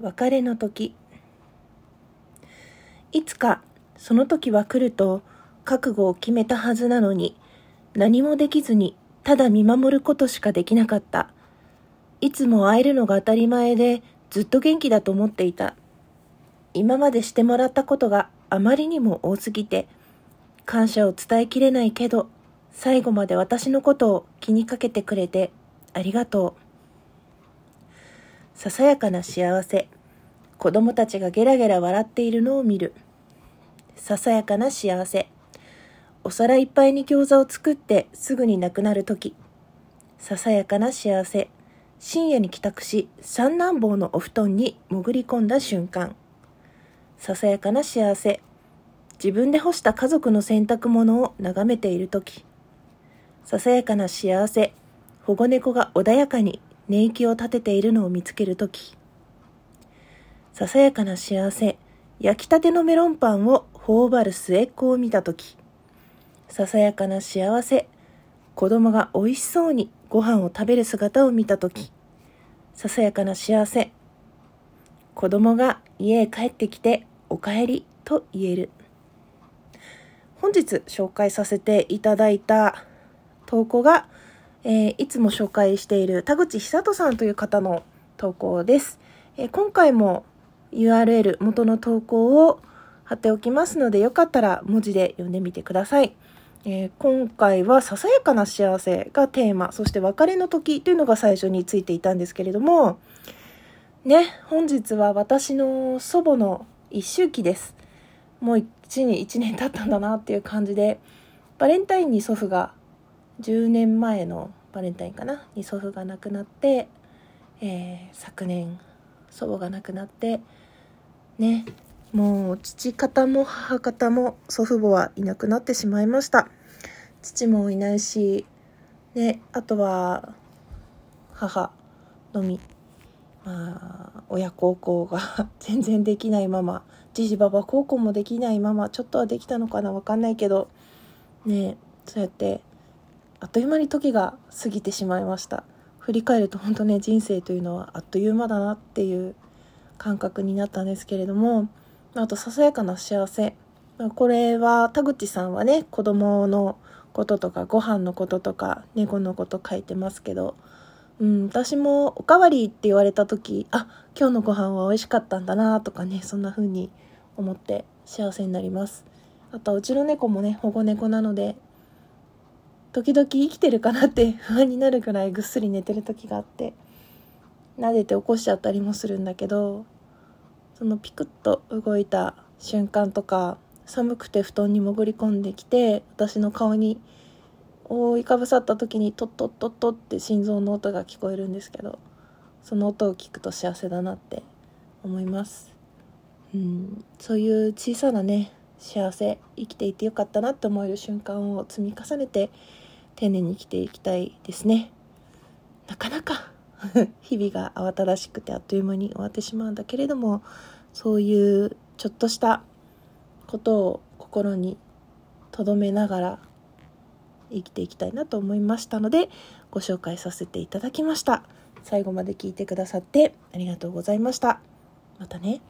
別れの時。いつかその時は来ると覚悟を決めたはずなのに何もできずにただ見守ることしかできなかった。いつも会えるのが当たり前でずっと元気だと思っていた。今までしてもらったことがあまりにも多すぎて感謝を伝えきれないけど最後まで私のことを気にかけてくれてありがとう。ささやかな幸せ。子供たちがゲラゲラ笑っているのを見る。ささやかな幸せ。お皿いっぱいに餃子を作ってすぐになくなるとき。ささやかな幸せ。深夜に帰宅し、三男坊のお布団に潜り込んだ瞬間。ささやかな幸せ。自分で干した家族の洗濯物を眺めているとき。ささやかな幸せ。保護猫が穏やかに寝息を立てているのを見つけるとき、ささやかな幸せ、焼きたてのメロンパンを頬張る末っ子を見たとき、ささやかな幸せ、子供が美味しそうにご飯を食べる姿を見たとき、ささやかな幸せ、子供が家へ帰ってきてお帰りと言える。本日紹介させていただいた投稿がえー、いつも紹介している田口久人さんという方の投稿です。えー、今回も URL 元の投稿を貼っておきますので、よかったら文字で読んでみてください。えー、今回はささやかな幸せがテーマ、そして別れの時というのが最初についていたんですけれども、ね、本日は私の祖母の一周期です。もう一に1年経ったんだなっていう感じで、バレンタインに祖父が10年前のバレンタインかな？に祖父が亡くなって、えー、昨年祖母が亡くなってねもう父方も母方も祖父母はいなくなってしまいました。父もいないしねあとは母のみまあ親孝行が 全然できないままじじばば孝行もできないままちょっとはできたのかな？わかんないけどねそうやってあっという間に時が過ぎてしまいました。振り返ると本当ね人生というのはあっという間だなっていう感覚になったんですけれどもあとささやかな幸せ。これは田口さんはね子供のこととかご飯のこととか猫のこと書いてますけど、うん、私もおかわりって言われた時あ今日のご飯は美味しかったんだなとかねそんな風に思って幸せになります。あとうちの猫もね保護猫なので時々生きてるかなって 不安になるぐらいぐっすり寝てる時があって撫でて起こしちゃったりもするんだけどそのピクッと動いた瞬間とか寒くて布団に潜り込んできて私の顔に覆いかぶさった時にトットットットって心臓の音が聞こえるんですけどその音を聞くと幸せだなって思います。うん。そういう小さなね幸せ生きていてよかったなって思える瞬間を積み重ねて丁寧に生きていきたいですね。なかなか 日々が慌ただしくてあっという間に終わってしまうんだけれどもそういうちょっとしたことを心に留めながら生きていきたいなと思いましたのでご紹介させていただきました。最後まで聞いてくださってありがとうございました。またね。